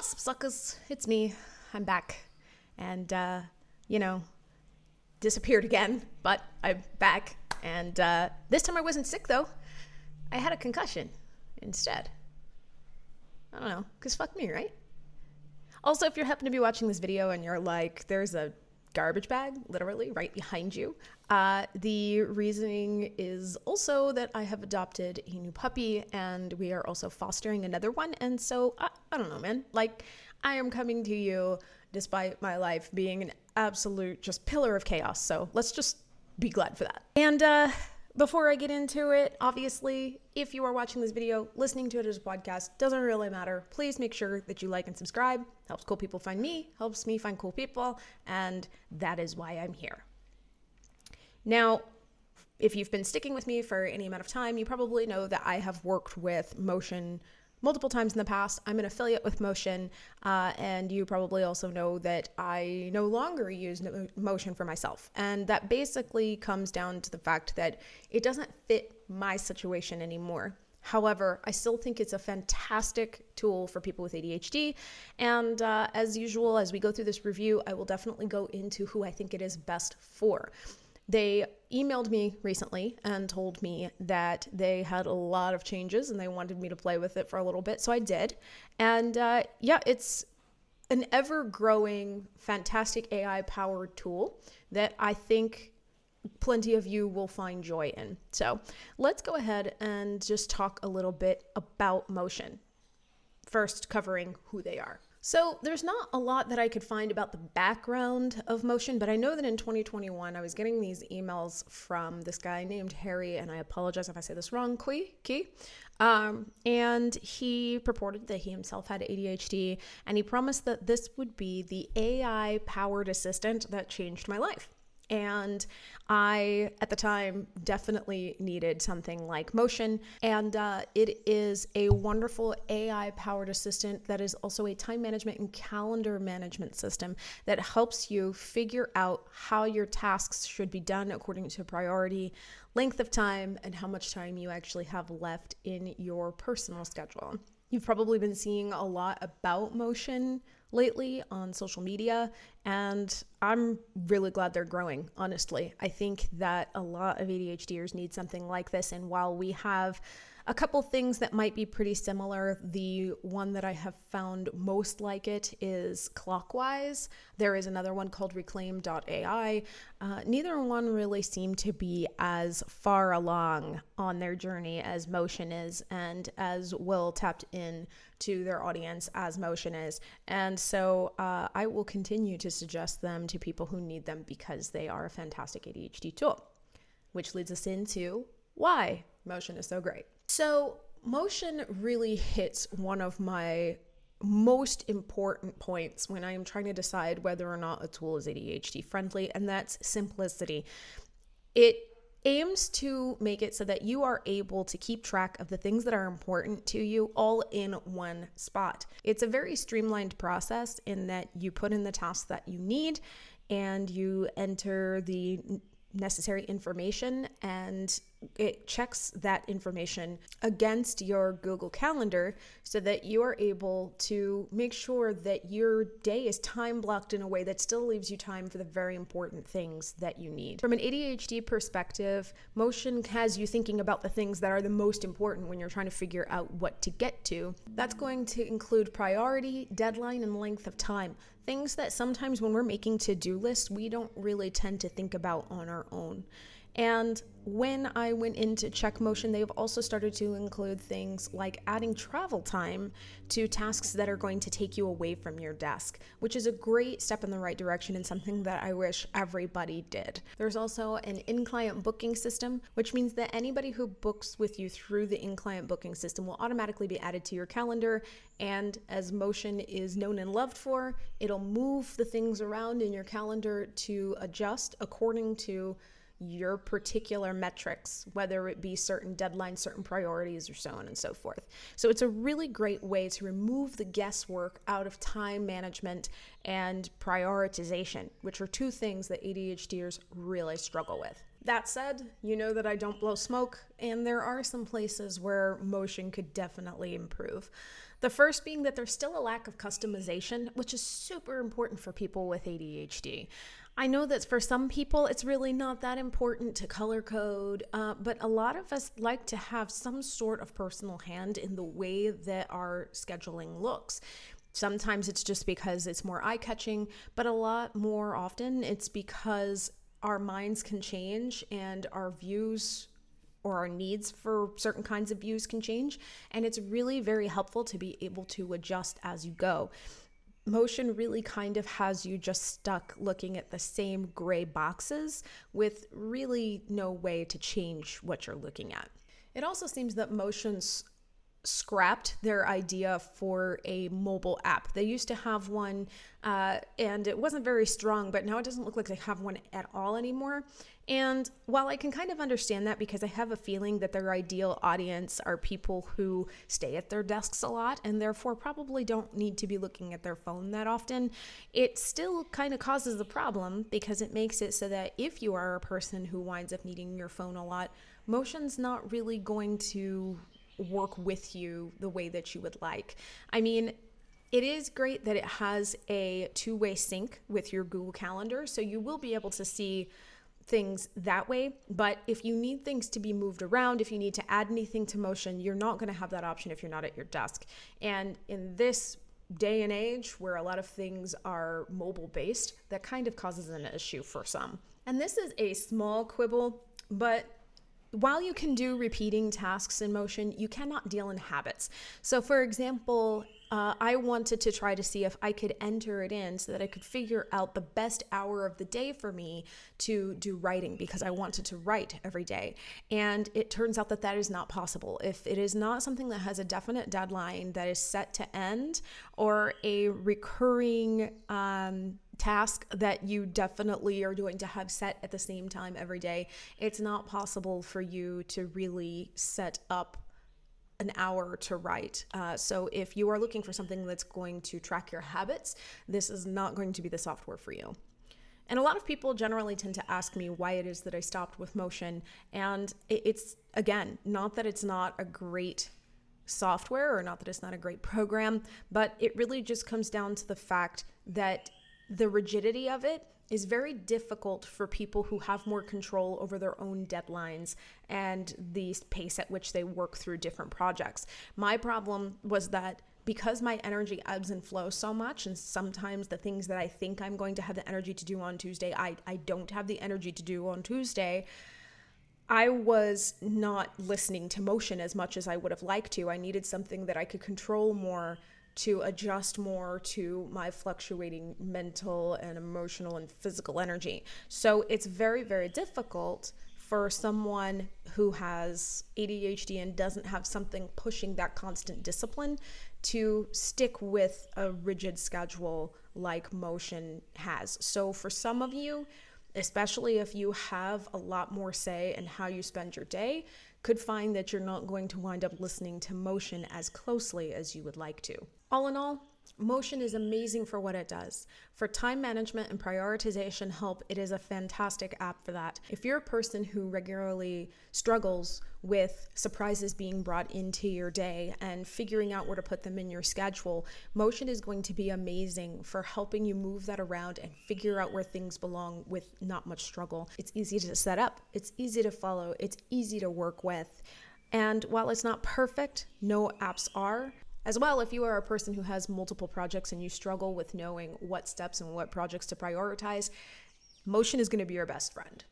What's up, suckers? It's me. I'm back. And, uh, you know, disappeared again, but I'm back. And uh, this time I wasn't sick, though. I had a concussion instead. I don't know, because fuck me, right? Also, if you happen to be watching this video and you're like, there's a garbage bag literally right behind you, uh, the reasoning is also that I have adopted a new puppy and we are also fostering another one. And so, I, I don't know, man. Like, I am coming to you despite my life being an absolute just pillar of chaos. So let's just be glad for that. And uh, before I get into it, obviously, if you are watching this video, listening to it as a podcast, doesn't really matter. Please make sure that you like and subscribe. Helps cool people find me, helps me find cool people, and that is why I'm here. Now, if you've been sticking with me for any amount of time, you probably know that I have worked with motion multiple times in the past. I'm an affiliate with Motion, uh, and you probably also know that I no longer use Motion for myself. And that basically comes down to the fact that it doesn't fit my situation anymore. However, I still think it's a fantastic tool for people with ADHD. And uh, as usual, as we go through this review, I will definitely go into who I think it is best for. They emailed me recently and told me that they had a lot of changes and they wanted me to play with it for a little bit. So I did. And uh, yeah, it's an ever growing, fantastic AI powered tool that I think plenty of you will find joy in. So let's go ahead and just talk a little bit about motion. First, covering who they are. So there's not a lot that I could find about the background of motion, but I know that in 2021 I was getting these emails from this guy named Harry, and I apologize if I say this wrong, Qi. Um, and he purported that he himself had ADHD, and he promised that this would be the AI powered assistant that changed my life. And I, at the time, definitely needed something like Motion. And uh, it is a wonderful AI powered assistant that is also a time management and calendar management system that helps you figure out how your tasks should be done according to priority, length of time, and how much time you actually have left in your personal schedule. You've probably been seeing a lot about motion lately on social media, and I'm really glad they're growing, honestly. I think that a lot of ADHDers need something like this, and while we have a couple things that might be pretty similar. The one that I have found most like it is Clockwise. There is another one called Reclaim.ai. Uh, neither one really seem to be as far along on their journey as Motion is, and as well tapped in to their audience as Motion is. And so uh, I will continue to suggest them to people who need them because they are a fantastic ADHD tool. Which leads us into why Motion is so great. So, motion really hits one of my most important points when I am trying to decide whether or not a tool is ADHD friendly, and that's simplicity. It aims to make it so that you are able to keep track of the things that are important to you all in one spot. It's a very streamlined process in that you put in the tasks that you need and you enter the necessary information and it checks that information against your Google Calendar so that you are able to make sure that your day is time blocked in a way that still leaves you time for the very important things that you need. From an ADHD perspective, motion has you thinking about the things that are the most important when you're trying to figure out what to get to. That's going to include priority, deadline, and length of time. Things that sometimes when we're making to do lists, we don't really tend to think about on our own. And when I went into check motion, they've also started to include things like adding travel time to tasks that are going to take you away from your desk, which is a great step in the right direction and something that I wish everybody did. There's also an in client booking system, which means that anybody who books with you through the in client booking system will automatically be added to your calendar. And as motion is known and loved for, it'll move the things around in your calendar to adjust according to your particular metrics, whether it be certain deadlines, certain priorities, or so on and so forth. So it's a really great way to remove the guesswork out of time management and prioritization, which are two things that ADHDers really struggle with. That said, you know that I don't blow smoke, and there are some places where motion could definitely improve. The first being that there's still a lack of customization, which is super important for people with ADHD. I know that for some people it's really not that important to color code, uh, but a lot of us like to have some sort of personal hand in the way that our scheduling looks. Sometimes it's just because it's more eye catching, but a lot more often it's because our minds can change and our views or our needs for certain kinds of views can change. And it's really very helpful to be able to adjust as you go. Motion really kind of has you just stuck looking at the same gray boxes with really no way to change what you're looking at. It also seems that motion's scrapped their idea for a mobile app. They used to have one uh, and it wasn't very strong, but now it doesn't look like they have one at all anymore. And while I can kind of understand that because I have a feeling that their ideal audience are people who stay at their desks a lot and therefore probably don't need to be looking at their phone that often, it still kind of causes a problem because it makes it so that if you are a person who winds up needing your phone a lot, motion's not really going to work with you the way that you would like. I mean, it is great that it has a two way sync with your Google Calendar, so you will be able to see things that way. But if you need things to be moved around, if you need to add anything to motion, you're not going to have that option if you're not at your desk. And in this day and age where a lot of things are mobile based, that kind of causes an issue for some. And this is a small quibble, but while you can do repeating tasks in motion, you cannot deal in habits. So, for example, uh, I wanted to try to see if I could enter it in so that I could figure out the best hour of the day for me to do writing because I wanted to write every day. And it turns out that that is not possible. If it is not something that has a definite deadline that is set to end or a recurring, um, task that you definitely are going to have set at the same time every day, it's not possible for you to really set up an hour to write. Uh, so if you are looking for something that's going to track your habits, this is not going to be the software for you. And a lot of people generally tend to ask me why it is that I stopped with Motion. And it's, again, not that it's not a great software or not that it's not a great program, but it really just comes down to the fact that the rigidity of it is very difficult for people who have more control over their own deadlines and the pace at which they work through different projects. My problem was that because my energy ebbs and flows so much, and sometimes the things that I think I'm going to have the energy to do on Tuesday, I, I don't have the energy to do on Tuesday. I was not listening to motion as much as I would have liked to. I needed something that I could control more to adjust more to my fluctuating mental and emotional and physical energy. So it's very, very difficult for someone who has ADHD and doesn't have something pushing that constant discipline to stick with a rigid schedule like motion has. So for some of you, especially if you have a lot more say in how you spend your day, could find that you're not going to wind up listening to motion as closely as you would like to. All in all, Motion is amazing for what it does. For time management and prioritization help, it is a fantastic app for that. If you're a person who regularly struggles with surprises being brought into your day and figuring out where to put them in your schedule, Motion is going to be amazing for helping you move that around and figure out where things belong with not much struggle. It's easy to set up, it's easy to follow, it's easy to work with. And while it's not perfect, no apps are. As well, if you are a person who has multiple projects and you struggle with knowing what steps and what projects to prioritize, Motion is going to be your best friend.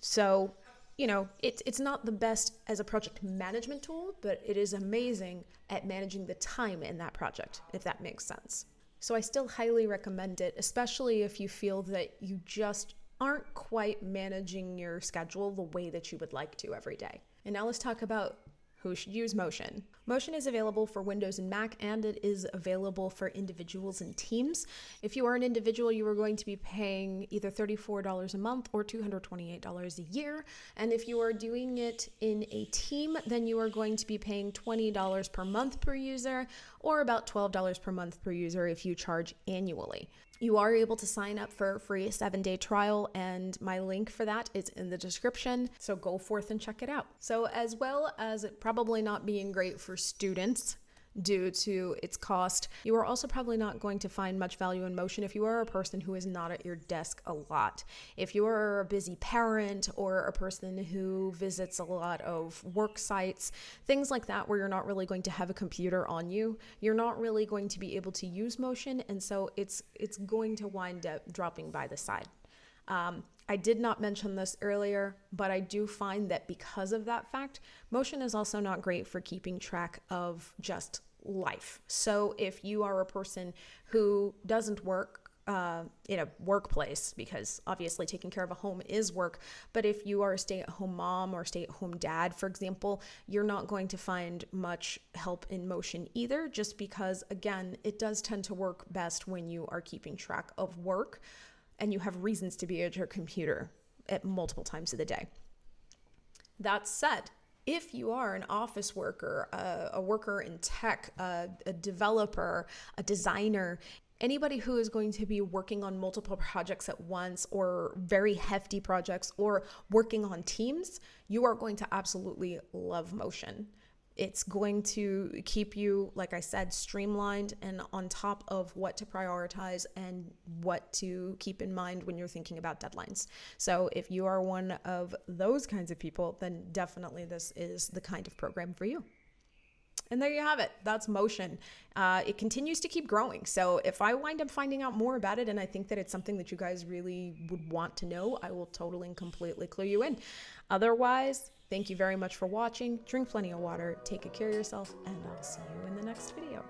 So, you know, it's it's not the best as a project management tool, but it is amazing at managing the time in that project, if that makes sense. So I still highly recommend it, especially if you feel that you just aren't quite managing your schedule the way that you would like to every day. And now let's talk about who should use Motion. Motion is available for Windows and Mac, and it is available for individuals and teams. If you are an individual, you are going to be paying either $34 a month or $228 a year. And if you are doing it in a team, then you are going to be paying $20 per month per user or about $12 per month per user if you charge annually. You are able to sign up for a free seven day trial, and my link for that is in the description. So go forth and check it out. So, as well as it probably not being great for students due to its cost. You are also probably not going to find much value in motion if you are a person who is not at your desk a lot. If you are a busy parent or a person who visits a lot of work sites, things like that, where you're not really going to have a computer on you, you're not really going to be able to use motion, and so it's it's going to wind up dropping by the side. Um, I did not mention this earlier, but I do find that because of that fact, motion is also not great for keeping track of just life. So if you are a person who doesn't work, uh, in a workplace because obviously taking care of a home is work. But if you are a stay at home mom or stay at home dad, for example, you're not going to find much help in motion either, just because, again, it does tend to work best when you are keeping track of work and you have reasons to be at your computer at multiple times of the day. That said, if you are an office worker, a, a worker in tech, a, a developer, a designer, anybody who is going to be working on multiple projects at once or very hefty projects or working on teams, you are going to absolutely love motion. It's going to keep you, like I said, streamlined and on top of what to prioritize and what to keep in mind when you're thinking about deadlines. So, if you are one of those kinds of people, then definitely this is the kind of program for you. And there you have it. That's motion. Uh, it continues to keep growing. So if I wind up finding out more about it and I think that it's something that you guys really would want to know, I will totally and completely clue you in. Otherwise, thank you very much for watching. Drink plenty of water, take good care of yourself, and I'll see you in the next video.